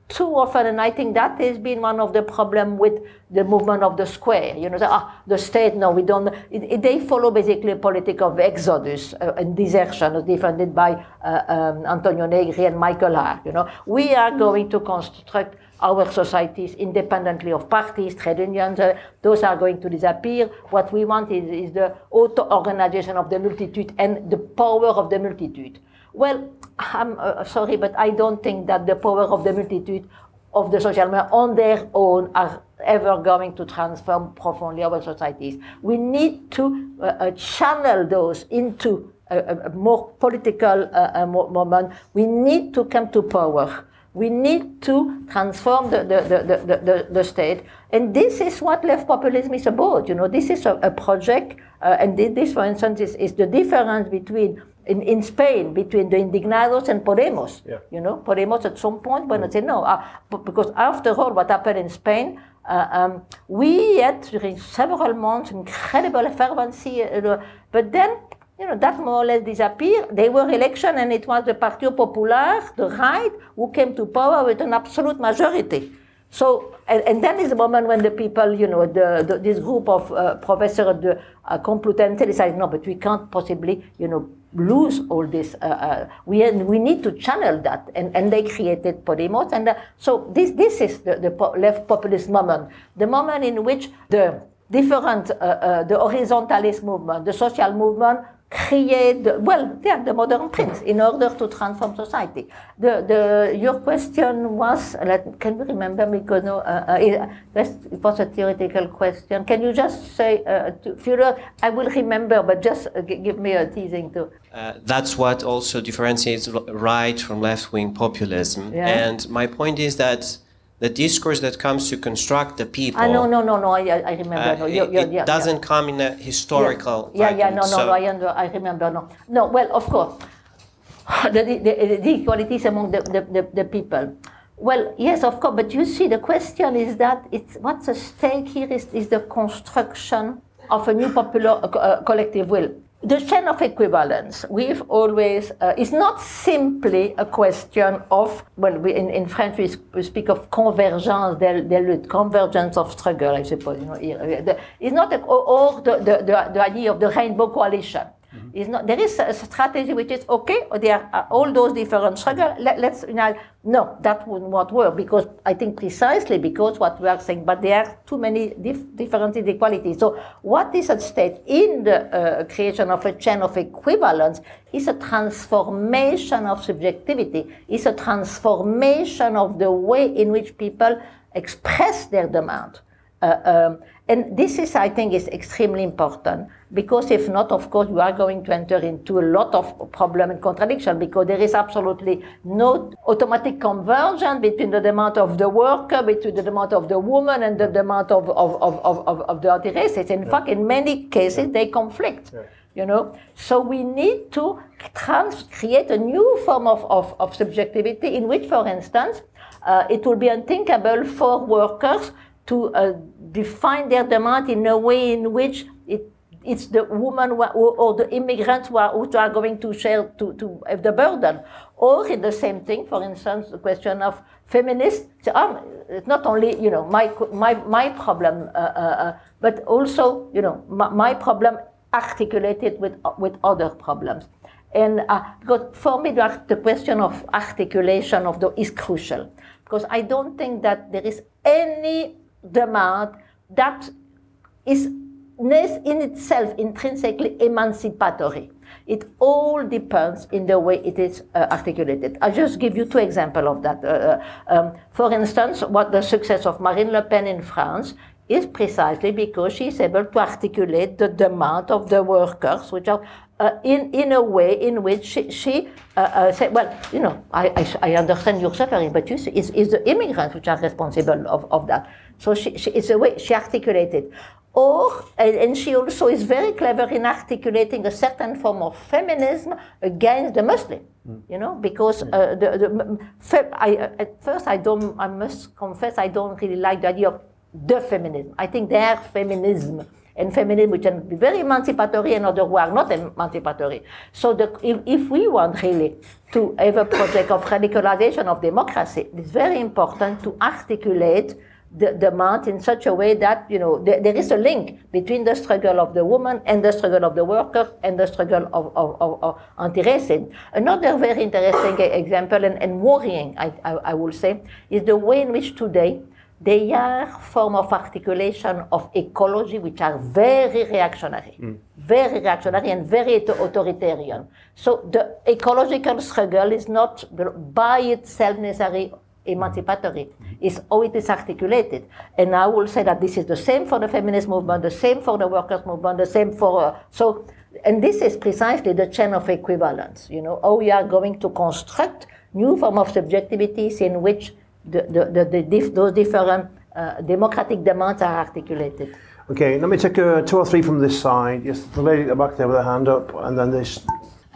too often, and I think that has been one of the problem with the movement of the square. You know, the, ah, the state, no, we don't. It, it, they follow basically a politic of exodus uh, and desertion, as defended by uh, um, Antonio Negri and Michael Hardt. You know, we are going to construct our societies independently of parties, trade unions, uh, those are going to disappear. What we want is, is the auto-organization of the multitude and the power of the multitude. Well, I'm uh, sorry, but I don't think that the power of the multitude of the social media on their own are ever going to transform profoundly our societies. We need to uh, uh, channel those into a, a more political uh, uh moment. We need to come to power. We need to transform the, the, the, the, the, the state. And this is what left populism is about. You know, this is a, a project, uh, and this, for instance, is, is the difference between in, in Spain between the Indignados and Podemos. Yeah. You know, Podemos at some point when mm. say no, uh, because after all, what happened in Spain, uh, um, we had during several months incredible fervency, uh, but then you know, that more or less disappeared. They were election and it was the Partido Popular, the right, who came to power with an absolute majority. So, and, and then is the moment when the people, you know, the, the this group of uh, professors at the uh, Complutense decided, no, but we can't possibly, you know, lose all this. Uh, uh, we, we need to channel that. And, and they created Podemos. And uh, so this, this is the, the left populist moment, the moment in which the different, uh, uh, the horizontalist movement, the social movement create, the, well, yeah, the modern prince in order to transform society. The, the, your question was, let, can you remember me? Because no, uh, uh, it, it, was a theoretical question. Can you just say, uh, to, I will remember, but just uh, give me a teasing too. Uh, that's what also differentiates right from left wing populism. Yeah. And my point is that the discourse that comes to construct the people. Ah, no, no, no, no. I, I remember. Uh, no, you're, you're, it yeah, doesn't yeah. come in a historical. Yeah, yeah, yeah no, no, so no. I, under, I remember. No, no. Well, of course, the, the, the equalities among the, the, the, the, people. Well, yes, of course. But you see, the question is that it's what's at stake here is, is the construction of a new popular uh, collective will the chain of equivalence we've always uh, is not simply a question of well we, in, in french we, we speak of convergence des, convergence of struggle i suppose you know the, it's not a, or the, the, the, the idea of the rainbow coalition. Is not, there is a strategy which is okay, there are all those different struggles. Let, us you know, no, that would not work because I think precisely because what we are saying, but there are too many dif- different inequalities. So, what is at stake in the uh, creation of a chain of equivalence is a transformation of subjectivity, is a transformation of the way in which people express their demand. Uh, um, and this is, I think, is extremely important because if not, of course, you are going to enter into a lot of problem and contradiction because there is absolutely no automatic convergence between the demand of the worker, between the demand of the woman and the demand of, of, of, of, of the other races. In yeah. fact, in many cases, they conflict. Yeah. You know, so we need to trans- create a new form of, of, of subjectivity in which, for instance, uh, it will be unthinkable for workers to uh, define their demand in a way in which it, it's the woman or the immigrants who are, who are going to share to, to have the burden. Or in the same thing, for instance, the question of feminists. Um, it's not only you know my my my problem, uh, uh, uh, but also you know my, my, problem articulated with with other problems. And uh, because for me, the, the question of articulation of the is crucial because I don't think that there is any demand that is in itself intrinsically emancipatory. It all depends in the way it is uh, articulated. I'll just give you two examples of that. Uh, uh, um, for instance, what the success of Marine Le Pen in France is precisely because she is able to articulate the demand of the workers, which are uh, in, in a way in which she, she uh, uh, said, well, you know, I, I, I, understand your suffering, but you see, it's, it's the immigrants which are responsible of, of that. So she, she, it's a way she articulated. Or, and she also is very clever in articulating a certain form of feminism against the Muslim. Mm. You know, because uh, the, the, I, at first I don't, I must confess, I don't really like the idea of the feminism. I think their feminism and feminism which can be very emancipatory and others who are not emancipatory. So the, if, if we want really to have a project of radicalization of democracy, it's very important to articulate the demand in such a way that you know there, there is a link between the struggle of the woman and the struggle of the worker and the struggle of, of, of, of anti-racism. Another very interesting example and, and worrying, I, I, I will say, is the way in which today they are form of articulation of ecology which are very reactionary, mm. very reactionary and very authoritarian. So the ecological struggle is not by itself necessarily emancipatory. It's how it is articulated. And I will say that this is the same for the feminist movement, the same for the workers' movement, the same for uh, so. And this is precisely the chain of equivalence. You know, how we are going to construct new form of subjectivities in which the, the, the, the dif- those different uh, democratic demands are articulated. Okay, let me take uh, two or three from this side. Yes, the lady at the back there with her hand up, and then this.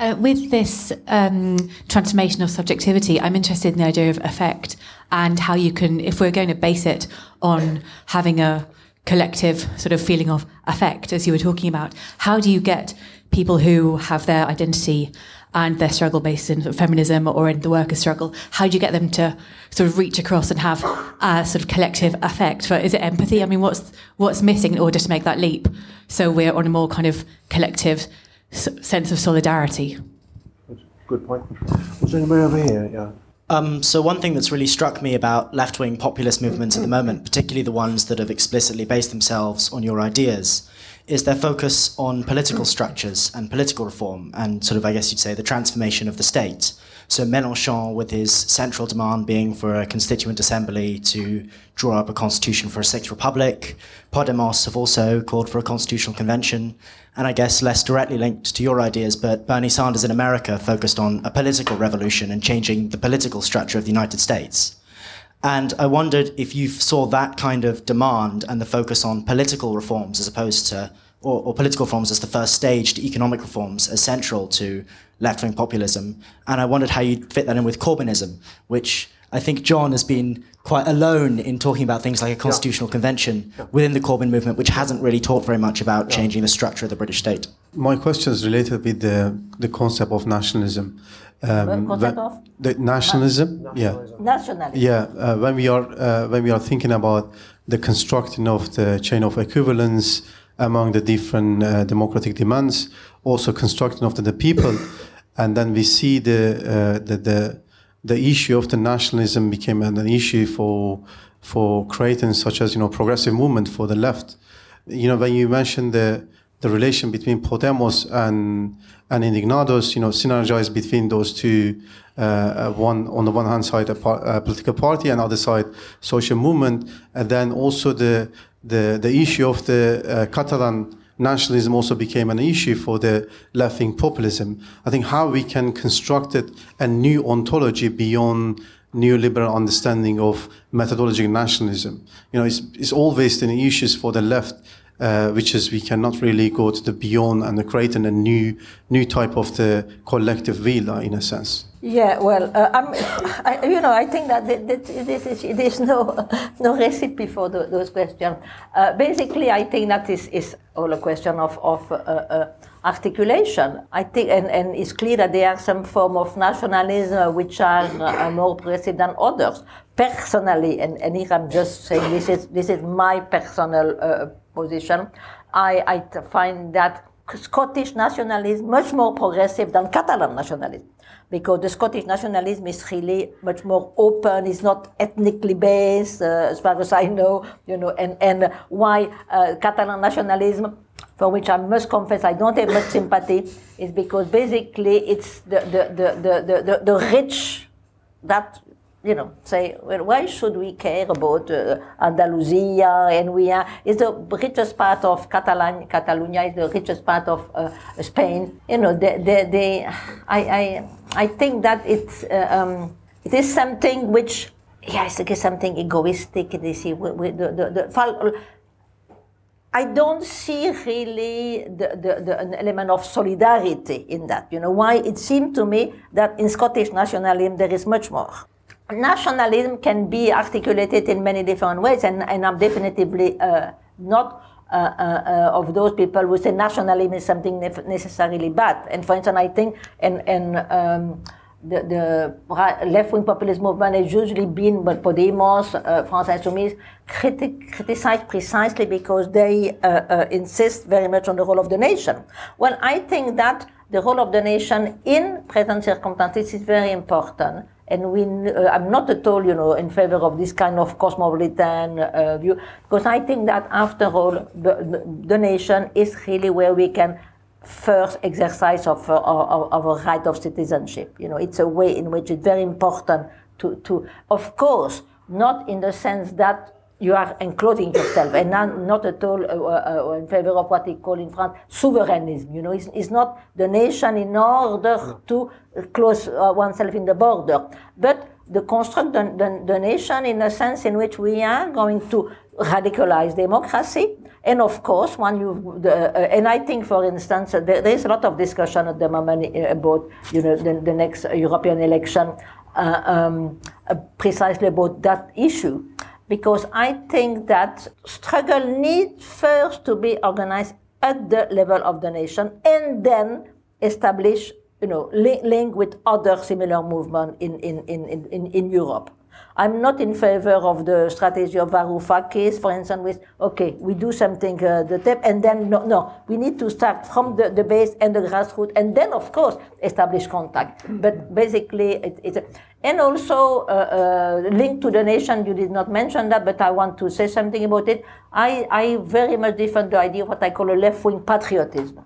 Uh, with this um, transformation of subjectivity, I'm interested in the idea of affect and how you can, if we're going to base it on having a collective sort of feeling of affect, as you were talking about, how do you get people who have their identity and their struggle based in feminism or in the workers' struggle, how do you get them to sort of reach across and have a sort of collective affect? For, is it empathy? I mean, what's what's missing in order to make that leap? So we're on a more kind of collective sense of solidarity. Good point. Was anybody over here? Yeah. Um, so one thing that's really struck me about left-wing populist movements at the moment, particularly the ones that have explicitly based themselves on your ideas, is their focus on political structures and political reform and sort of, I guess you'd say, the transformation of the state. So Mélenchon, with his central demand being for a constituent assembly to draw up a constitution for a sixth republic, Podemos have also called for a constitutional convention, and I guess less directly linked to your ideas, but Bernie Sanders in America focused on a political revolution and changing the political structure of the United States. And I wondered if you saw that kind of demand and the focus on political reforms as opposed to, or, or political reforms as the first stage to economic reforms as central to left wing populism. And I wondered how you'd fit that in with Corbynism, which I think John has been quite alone in talking about things like a constitutional yeah. convention yeah. within the Corbyn movement, which hasn't really talked very much about yeah. changing the structure of the British state. My question is related with the, the concept of nationalism. Um, concept of? The nationalism, Na- yeah. Nationalism. Yeah, uh, when we are uh, when we are thinking about the constructing of the chain of equivalence among the different uh, democratic demands, also constructing of the, the people, and then we see the uh, the, the the issue of the nationalism became an, issue for for creating such as you know progressive movement for the left. You know when you mentioned the the relation between Podemos and and Indignados, you know, synergized between those two. Uh, uh one on the one hand side a, par- a, political party, and other side social movement, and then also the the the issue of the uh, Catalan nationalism also became an issue for the left-wing populism. I think how we can construct it a new ontology beyond neoliberal understanding of methodological nationalism. You know, it's, it's always an issues for the left, uh, which is we cannot really go to the beyond and creating a new new type of the collective will uh, in a sense. Yeah, well, uh, I, you know, I think that this is there's no no recipe for the, those questions. Uh, basically, I think that is is all a question of of uh, uh, articulation. I think, and, and it's clear that there are some form of nationalism which are uh, more progressive than others. Personally, and, and here I'm just saying this is this is my personal uh, position. I I find that Scottish nationalism much more progressive than Catalan nationalism because the Scottish nationalism is really much more open. It's not ethnically based, uh, as far as I know. You know, and and why uh, Catalan nationalism, for which I must confess I don't have much sympathy, is because basically it's the the the the the, the, rich that you know, say, well, why should we care about uh, Andalusia? And we are, it's the richest part of Catalan, Catalonia is the richest part of uh, Spain. You know, they, they, they, I, I, I think that it's, uh, um, it is something which, yes, it is something egoistic. They see, the, the, the, I don't see really the, the, the, an element of solidarity in that. You know, why it seemed to me that in Scottish nationalism there is much more nationalism can be articulated in many different ways, and, and I'm definitively uh, not of those people who say nationalism is something nef- necessarily bad. And for instance, I think and and um, the, the left-wing populist movement has usually been, but Podemos, uh, France Insoumise, criti- criticized precisely because they uh, uh, insist very much on the role of the nation. Well, I think that the role of the nation in present circumstances is very important. And we, uh, I'm not at all, you know, in favor of this kind of cosmopolitan uh, view, because I think that after all, the, the nation is really where we can first exercise of, uh, of, a right of citizenship. You know, it's a way in which it's very important to, to of course, not in the sense that you are enclosing yourself, and not, not at all uh, uh, in favor of what they call in France souverainism. You know, it's, it's not the nation in order to close uh, oneself in the border, but the construct the, the, the nation in a sense in which we are going to radicalize democracy, and of course, when you, the, uh, and I think, for instance, uh, there, there is a lot of discussion at the moment uh, about, you know, the, the next European election, uh, um, uh, precisely about that issue because I think that struggle needs first to be organized at the level of the nation and then establish, you know, link, link with other similar movements in, in, in, in, in Europe. I'm not in favor of the strategy of Varoufakis, for instance, with, okay, we do something uh, the tip, and then, no, no, we need to start from the, the base and the grassroots, and then, of course, establish contact. But basically, it, it's, and also uh, uh, linked to the nation, you did not mention that, but I want to say something about it. I, I very much defend the idea of what I call a left-wing patriotism.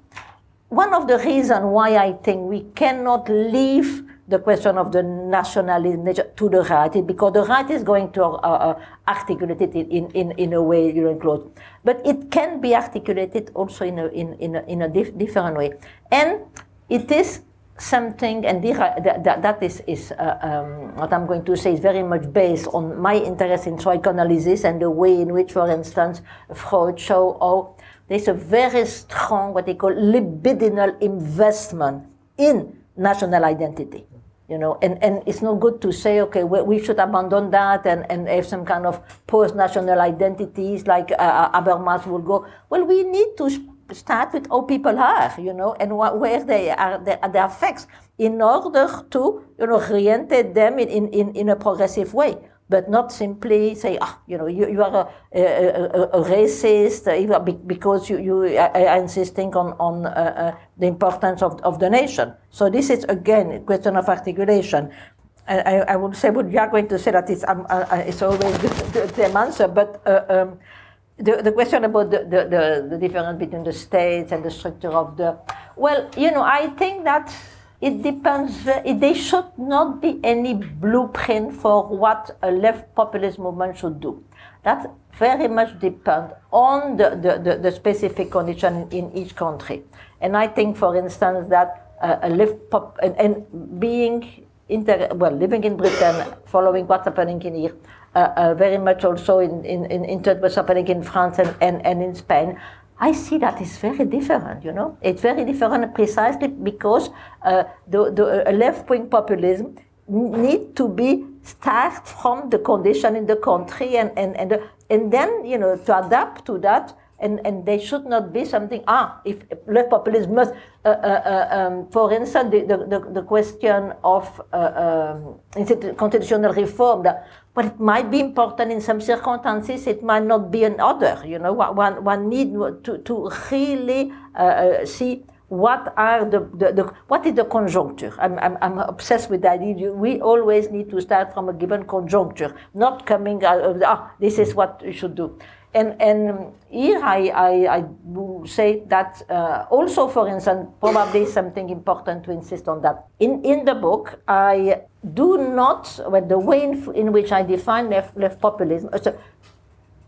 One of the reasons why I think we cannot leave the question of the nationalism to the right, because the right is going to uh, uh, articulate it in, in, in a way you know enclosed. But it can be articulated also in a, in, in a, in a dif- different way. And it is something, and that, is, is uh, um, what I'm going to say is very much based on my interest in psychoanalysis and the way in which, for instance, Freud showed how there's a very strong, what they call libidinal investment in national identity you know? And, and it's not good to say okay we, we should abandon that and, and have some kind of post-national identities like uh Habermas will go. Well we need to start with how people are you know and wh- where they are their, their effects in order to you know orientate them in, in, in a progressive way but not simply say, ah, you know, you, you are a, a, a, a racist uh, because you, you are insisting on, on uh, uh, the importance of, of the nation. So this is, again, a question of articulation. I, I would say, but you are going to say that it's, um, uh, uh it's always the, the, the answer, but uh, um, the, the question about the, the, the, the difference between the states and the structure of the, well, you know, I think that it depends. There should not be any blueprint for what a left populist movement should do. That very much depends on the, the, the, the, specific condition in each country. And I think, for instance, that uh, a left pop and, and being inter, well, living in Britain, following what's happening in here, very much also in, in, in, in what's happening in France and, and, and in Spain, I see that it's very different, you know. It's very different precisely because uh, the, the uh, left-wing populism need to be start from the condition in the country and, and, and, and then, you know, to adapt to that and, and they should not be something, ah, if left populism must, uh, uh, uh, um, for instance, the, the, the, question of uh, um, constitutional reform, that, but it might be important in some circumstances, it might not be in other, you know, one, one need to, to really uh, uh, see what are the, the, the, what is the conjuncture? I'm, I'm, I'm obsessed with that idea. We always need to start from a given conjuncture, not coming out of ah, this is what you should do. And, and here I, I, I say that uh, also, for instance, probably something important to insist on that. In, in the book, I do not, well, the way in, in which I define left, left populism, so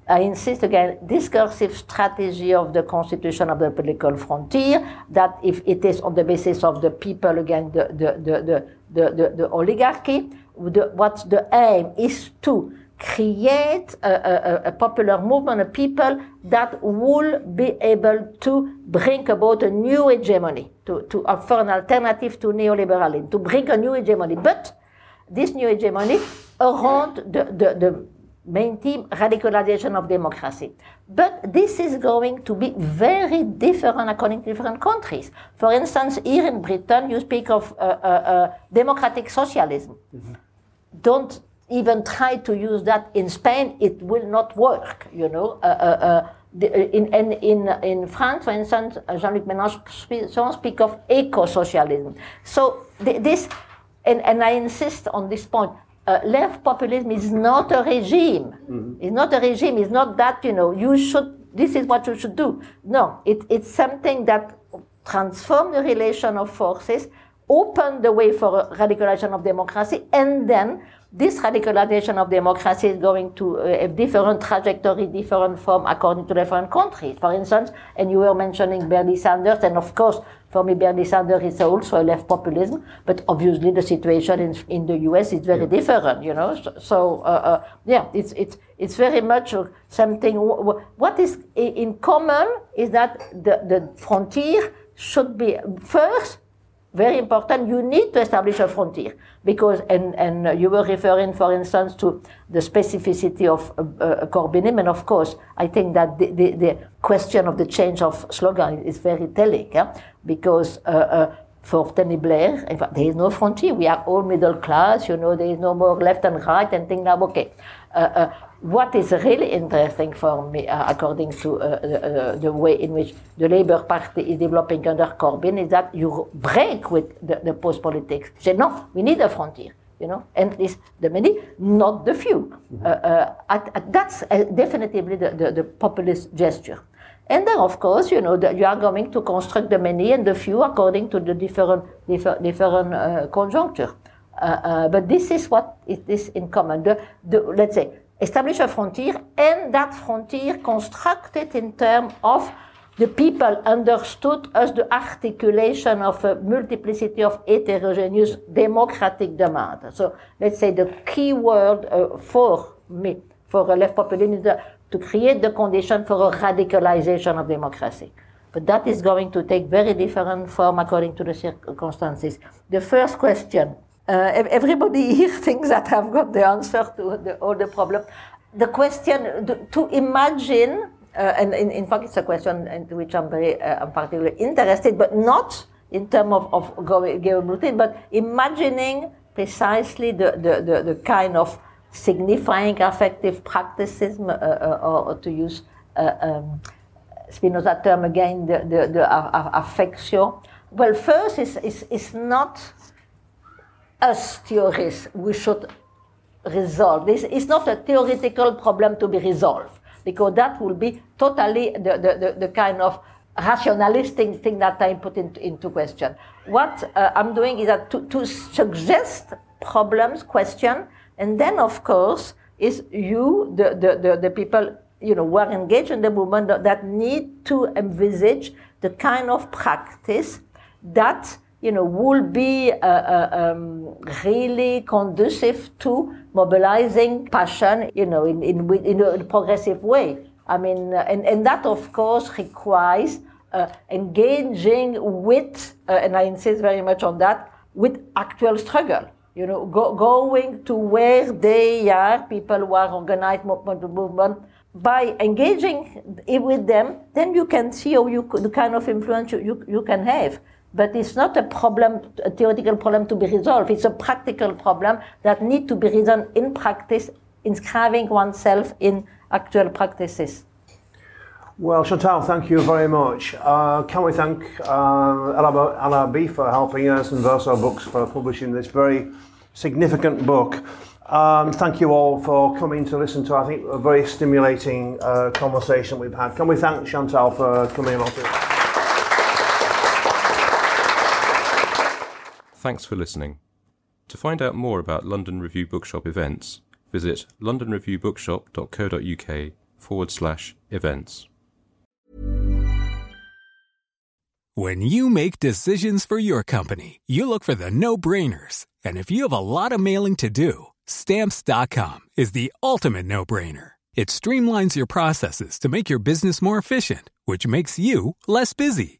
I insist again, discursive strategy of the constitution of the political frontier, that if it is on the basis of the people, again, the, the, the, the, the, the oligarchy, the, what the aim is to create a, a, a, popular movement of people that will be able to bring about a new hegemony, to, to offer an alternative to neoliberalism, to bring a new hegemony. But this new hegemony around the, the, the main theme, radicalization of democracy. But this is going to be very different according to different countries. For instance, here in Britain, you speak of uh, uh, uh, democratic socialism. Mm-hmm. Don't even try to use that in Spain, it will not work, you know. Uh, uh, uh, the, in, in, in, in France, for instance, Jean-Luc Mélenchon speak of eco-socialism. So th- this, and, and I insist on this point, uh, left populism is not a regime. Mm-hmm. It's not a regime. It's not that, you know, you should, this is what you should do. No, it, it's something that transform the relation of forces, open the way for radicalization of democracy, and then this radicalization of democracy is going to uh, have different trajectory, different form according to different countries. For instance, and you were mentioning Bernie Sanders, and of course, for me, Bernie Sanders is also a left populism, but obviously the situation in, in the US is very yeah. different, you know. So, so uh, uh, yeah, it's, it's, it's very much something. What is in common is that the, the frontier should be first very important, you need to establish a frontier because, and, and you were referring, for instance, to the specificity of uh, uh, Corbynism, and of course, I think that the, the, the, question of the change of slogan is very telling, because uh, uh, for Tony Blair, in fact, there is no frontier. We are all middle class, you know, there is no more left and right and things like okay. Uh, uh, what is really interesting for me, uh, according to uh, the, uh, the, way in which the Labour Party is developing under Corbyn, is that you break with the, the post politics. Say, no, we need a frontier, you know, and it's the many, not the few. Mm-hmm. Uh, uh, at, at, that's uh, definitively the, the, the, populist gesture. And then, of course, you know, the, you are going to construct the many and the few according to the different, different, different conjuncture. but this is what it is in common. The, the, let's say, establish a frontier, and that frontier constructed in terms of the people understood as the articulation of a multiplicity of heterogeneous democratic demands. So let's say the key word uh, for me, for a left populism, is the, to create the condition for a radicalization of democracy. But that is going to take very different form according to the circumstances. The first question everybody here thinks that I've got the answer to the, all the problems. The question to imagine, uh, and in, in, fact, it's a question in which I'm very, uh, I'm particularly interested, but not in terms of, of geopolitics, but imagining precisely the, the, the, the, kind of signifying affective practices, uh, uh, or, to use uh, um, term again, the, the, the affection. Well, first, it's, it's, it's not us theorists, we should resolve. This is not a theoretical problem to be resolved, because that will be totally the, the, the, the kind of rationalistic thing that I put into, into question. What uh, I'm doing is that to, to suggest problems, question, and then of course is you, the, the, the, the people you know, who are engaged in the movement that need to envisage the kind of practice that you know, will be uh, uh, um, really conducive to mobilizing passion, you know, in, in, in a progressive way. I mean, uh, and, and that, of course, requires uh, engaging with, uh, and I insist very much on that, with actual struggle. You know, go, going to where they are, people who are organized movement, movement, by engaging with them, then you can see how you, the kind of influence you, you, you can have. But it's not a problem, a theoretical problem to be resolved. It's a practical problem that need to be resolved in practice, inscribing oneself in actual practices. Well, Chantal, thank you very much. Uh, can we thank uh, LRB for helping us and Verso Books for publishing this very significant book. Um, thank you all for coming to listen to, I think, a very stimulating uh, conversation we've had. Can we thank Chantal for coming along? Thanks for listening. To find out more about London Review Bookshop events, visit londonreviewbookshop.co.uk forward slash events. When you make decisions for your company, you look for the no brainers. And if you have a lot of mailing to do, stamps.com is the ultimate no brainer. It streamlines your processes to make your business more efficient, which makes you less busy.